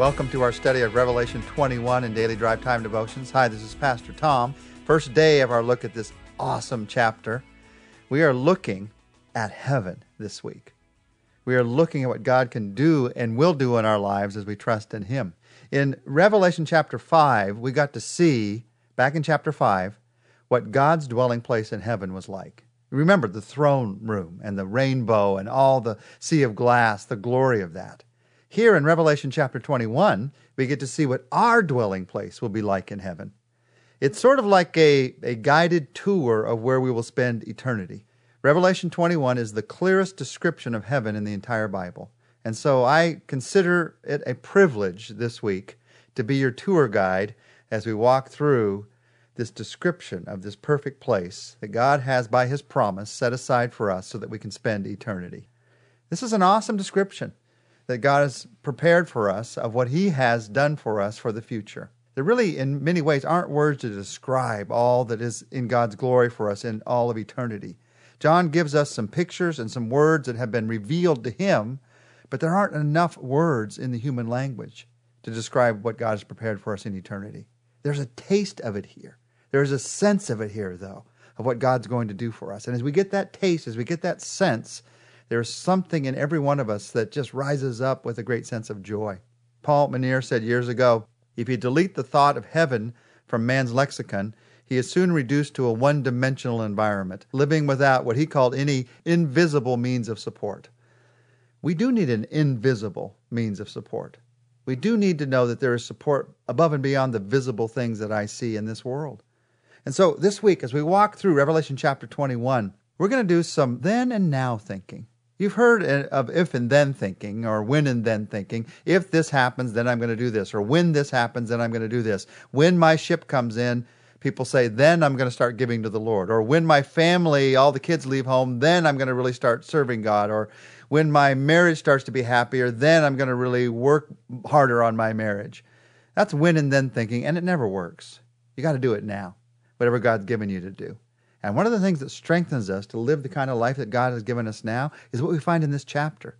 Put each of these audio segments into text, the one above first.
Welcome to our study of Revelation 21 and Daily Drive Time Devotions. Hi, this is Pastor Tom. First day of our look at this awesome chapter. We are looking at heaven this week. We are looking at what God can do and will do in our lives as we trust in Him. In Revelation chapter 5, we got to see, back in chapter 5, what God's dwelling place in heaven was like. Remember the throne room and the rainbow and all the sea of glass, the glory of that. Here in Revelation chapter 21, we get to see what our dwelling place will be like in heaven. It's sort of like a, a guided tour of where we will spend eternity. Revelation 21 is the clearest description of heaven in the entire Bible. And so I consider it a privilege this week to be your tour guide as we walk through this description of this perfect place that God has, by His promise, set aside for us so that we can spend eternity. This is an awesome description that God has prepared for us of what He has done for us for the future. There really, in many ways, aren't words to describe all that is in God's glory for us in all of eternity. John gives us some pictures and some words that have been revealed to him, but there aren't enough words in the human language to describe what God has prepared for us in eternity. There's a taste of it here. There's a sense of it here, though, of what God's going to do for us. And as we get that taste, as we get that sense, there's something in every one of us that just rises up with a great sense of joy. Paul Monier said years ago if you delete the thought of heaven from man's lexicon, he is soon reduced to a one dimensional environment, living without what he called any invisible means of support. We do need an invisible means of support. We do need to know that there is support above and beyond the visible things that I see in this world. And so this week, as we walk through Revelation chapter 21, we're going to do some then and now thinking. You've heard uh, of if and then thinking or when and then thinking. If this happens, then I'm going to do this. Or when this happens, then I'm going to do this. When my ship comes in, people say, then I'm going to start giving to the Lord. Or when my family, all the kids leave home, then I'm going to really start serving God. Or when my marriage starts to be happier, then I'm going to really work harder on my marriage. That's when and then thinking, and it never works. You got to do it now, whatever God's given you to do. And one of the things that strengthens us to live the kind of life that God has given us now is what we find in this chapter.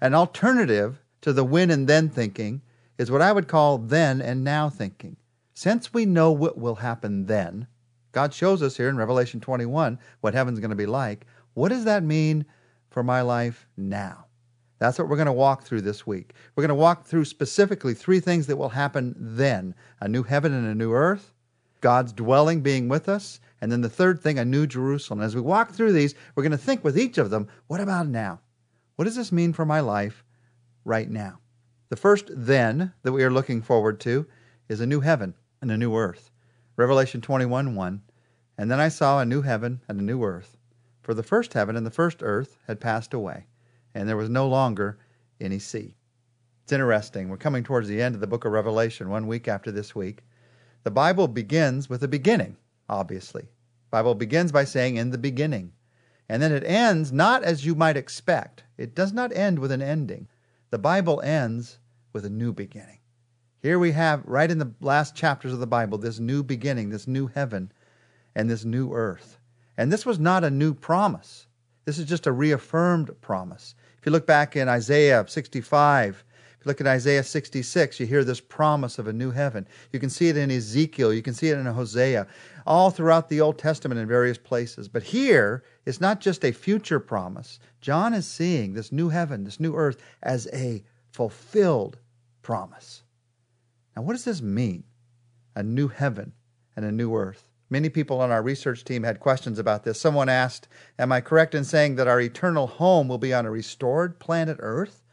An alternative to the when and then thinking is what I would call then and now thinking. Since we know what will happen then, God shows us here in Revelation 21 what heaven's going to be like. What does that mean for my life now? That's what we're going to walk through this week. We're going to walk through specifically three things that will happen then a new heaven and a new earth, God's dwelling being with us, and then the third thing, a new Jerusalem. As we walk through these, we're going to think with each of them, what about now? What does this mean for my life right now? The first then that we are looking forward to is a new heaven and a new earth. Revelation 21 1. And then I saw a new heaven and a new earth. For the first heaven and the first earth had passed away, and there was no longer any sea. It's interesting. We're coming towards the end of the book of Revelation, one week after this week. The Bible begins with a beginning, obviously. Bible begins by saying in the beginning. And then it ends not as you might expect. It does not end with an ending. The Bible ends with a new beginning. Here we have, right in the last chapters of the Bible, this new beginning, this new heaven, and this new earth. And this was not a new promise. This is just a reaffirmed promise. If you look back in Isaiah 65, if you look at Isaiah 66, you hear this promise of a new heaven. You can see it in Ezekiel, you can see it in Hosea all throughout the Old Testament in various places. But here, it's not just a future promise. John is seeing this new heaven, this new earth, as a fulfilled promise. Now, what does this mean? A new heaven and a new earth. Many people on our research team had questions about this. Someone asked, Am I correct in saying that our eternal home will be on a restored planet Earth?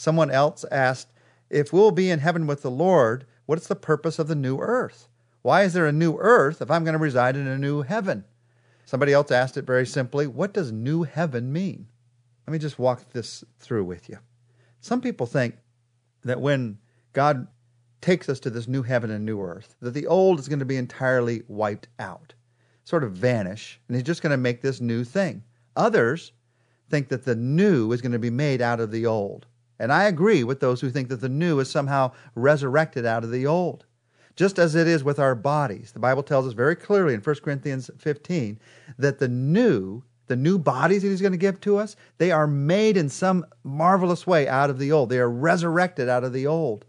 Someone else asked, If we'll be in heaven with the Lord, what's the purpose of the new earth? Why is there a new earth if I'm going to reside in a new heaven? Somebody else asked it very simply What does new heaven mean? Let me just walk this through with you. Some people think that when God takes us to this new heaven and new earth, that the old is going to be entirely wiped out, sort of vanish, and He's just going to make this new thing. Others think that the new is going to be made out of the old. And I agree with those who think that the new is somehow resurrected out of the old just as it is with our bodies. The Bible tells us very clearly in 1 Corinthians 15 that the new, the new bodies that he's going to give to us, they are made in some marvelous way out of the old. They are resurrected out of the old.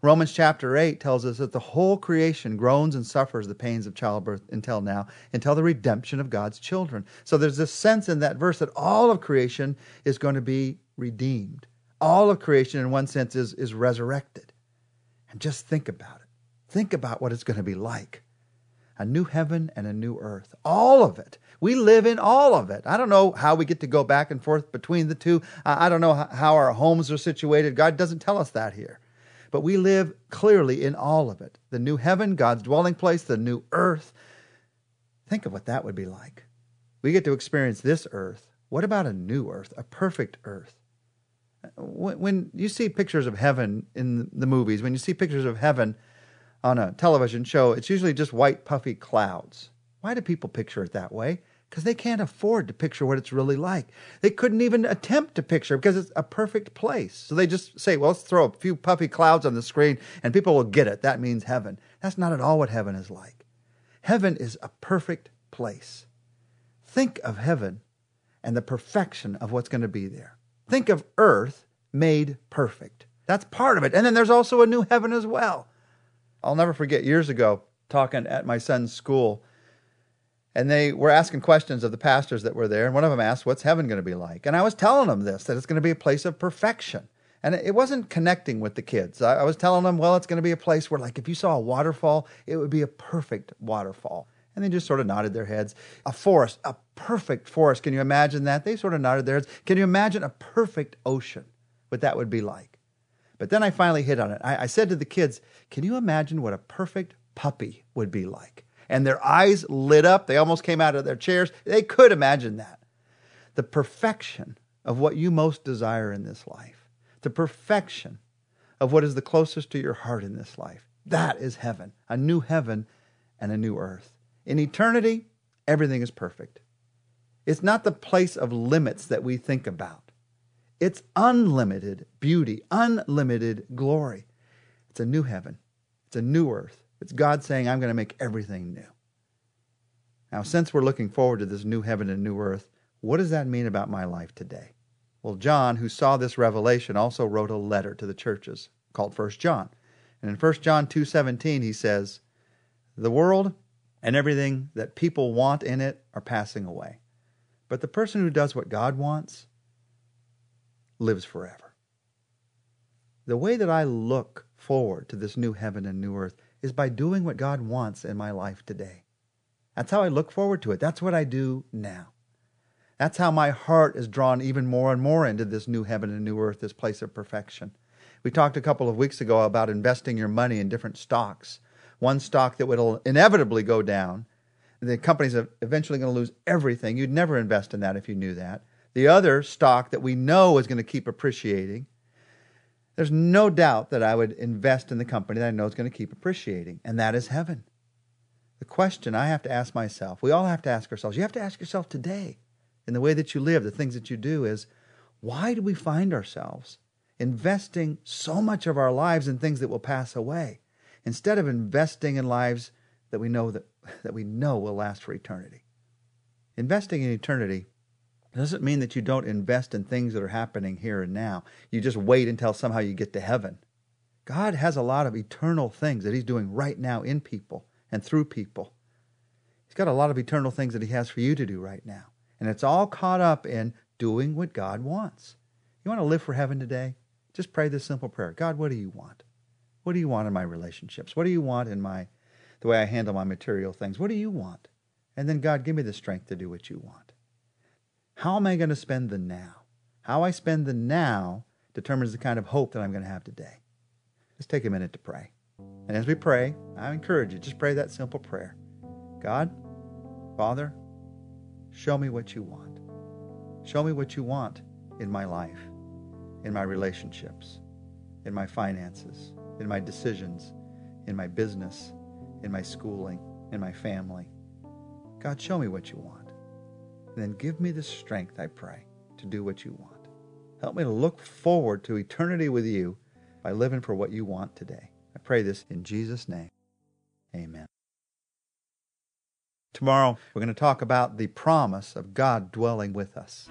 Romans chapter 8 tells us that the whole creation groans and suffers the pains of childbirth until now, until the redemption of God's children. So there's this sense in that verse that all of creation is going to be redeemed. All of creation, in one sense, is, is resurrected. And just think about it. Think about what it's going to be like a new heaven and a new earth. All of it. We live in all of it. I don't know how we get to go back and forth between the two. I don't know how our homes are situated. God doesn't tell us that here. But we live clearly in all of it. The new heaven, God's dwelling place, the new earth. Think of what that would be like. We get to experience this earth. What about a new earth, a perfect earth? When you see pictures of heaven in the movies, when you see pictures of heaven, on a television show, it's usually just white, puffy clouds. Why do people picture it that way? Because they can't afford to picture what it's really like. They couldn't even attempt to picture because it's a perfect place. So they just say, well, let's throw a few puffy clouds on the screen and people will get it. That means heaven. That's not at all what heaven is like. Heaven is a perfect place. Think of heaven and the perfection of what's going to be there. Think of earth made perfect. That's part of it. And then there's also a new heaven as well. I'll never forget years ago talking at my son's school, and they were asking questions of the pastors that were there. And one of them asked, What's heaven going to be like? And I was telling them this, that it's going to be a place of perfection. And it wasn't connecting with the kids. I was telling them, Well, it's going to be a place where, like, if you saw a waterfall, it would be a perfect waterfall. And they just sort of nodded their heads. A forest, a perfect forest. Can you imagine that? They sort of nodded their heads. Can you imagine a perfect ocean? What that would be like? But then I finally hit on it. I, I said to the kids, Can you imagine what a perfect puppy would be like? And their eyes lit up. They almost came out of their chairs. They could imagine that. The perfection of what you most desire in this life, the perfection of what is the closest to your heart in this life. That is heaven, a new heaven and a new earth. In eternity, everything is perfect. It's not the place of limits that we think about. It's unlimited beauty, unlimited glory. It's a new heaven, it's a new earth. It's God saying, I'm going to make everything new. Now, since we're looking forward to this new heaven and new earth, what does that mean about my life today? Well, John, who saw this revelation, also wrote a letter to the churches called First John. And in 1 John 2:17 he says, "The world and everything that people want in it are passing away. But the person who does what God wants lives forever. The way that I look forward to this new heaven and new earth is by doing what God wants in my life today. That's how I look forward to it. That's what I do now. That's how my heart is drawn even more and more into this new heaven and new earth, this place of perfection. We talked a couple of weeks ago about investing your money in different stocks. One stock that will inevitably go down. The company's eventually going to lose everything. You'd never invest in that if you knew that the other stock that we know is going to keep appreciating, there's no doubt that I would invest in the company that I know is going to keep appreciating, and that is heaven. The question I have to ask myself, we all have to ask ourselves, you have to ask yourself today, in the way that you live, the things that you do, is why do we find ourselves investing so much of our lives in things that will pass away instead of investing in lives that we know that, that we know will last for eternity? Investing in eternity doesn't mean that you don't invest in things that are happening here and now. You just wait until somehow you get to heaven. God has a lot of eternal things that He's doing right now in people and through people. He's got a lot of eternal things that He has for you to do right now. And it's all caught up in doing what God wants. You want to live for heaven today? Just pray this simple prayer God, what do you want? What do you want in my relationships? What do you want in my the way I handle my material things? What do you want? And then God, give me the strength to do what you want. How am I going to spend the now? How I spend the now determines the kind of hope that I'm going to have today. Let's take a minute to pray. And as we pray, I encourage you, just pray that simple prayer God, Father, show me what you want. Show me what you want in my life, in my relationships, in my finances, in my decisions, in my business, in my schooling, in my family. God, show me what you want. And then give me the strength, I pray, to do what you want. Help me to look forward to eternity with you by living for what you want today. I pray this in Jesus' name. Amen. Tomorrow, we're going to talk about the promise of God dwelling with us.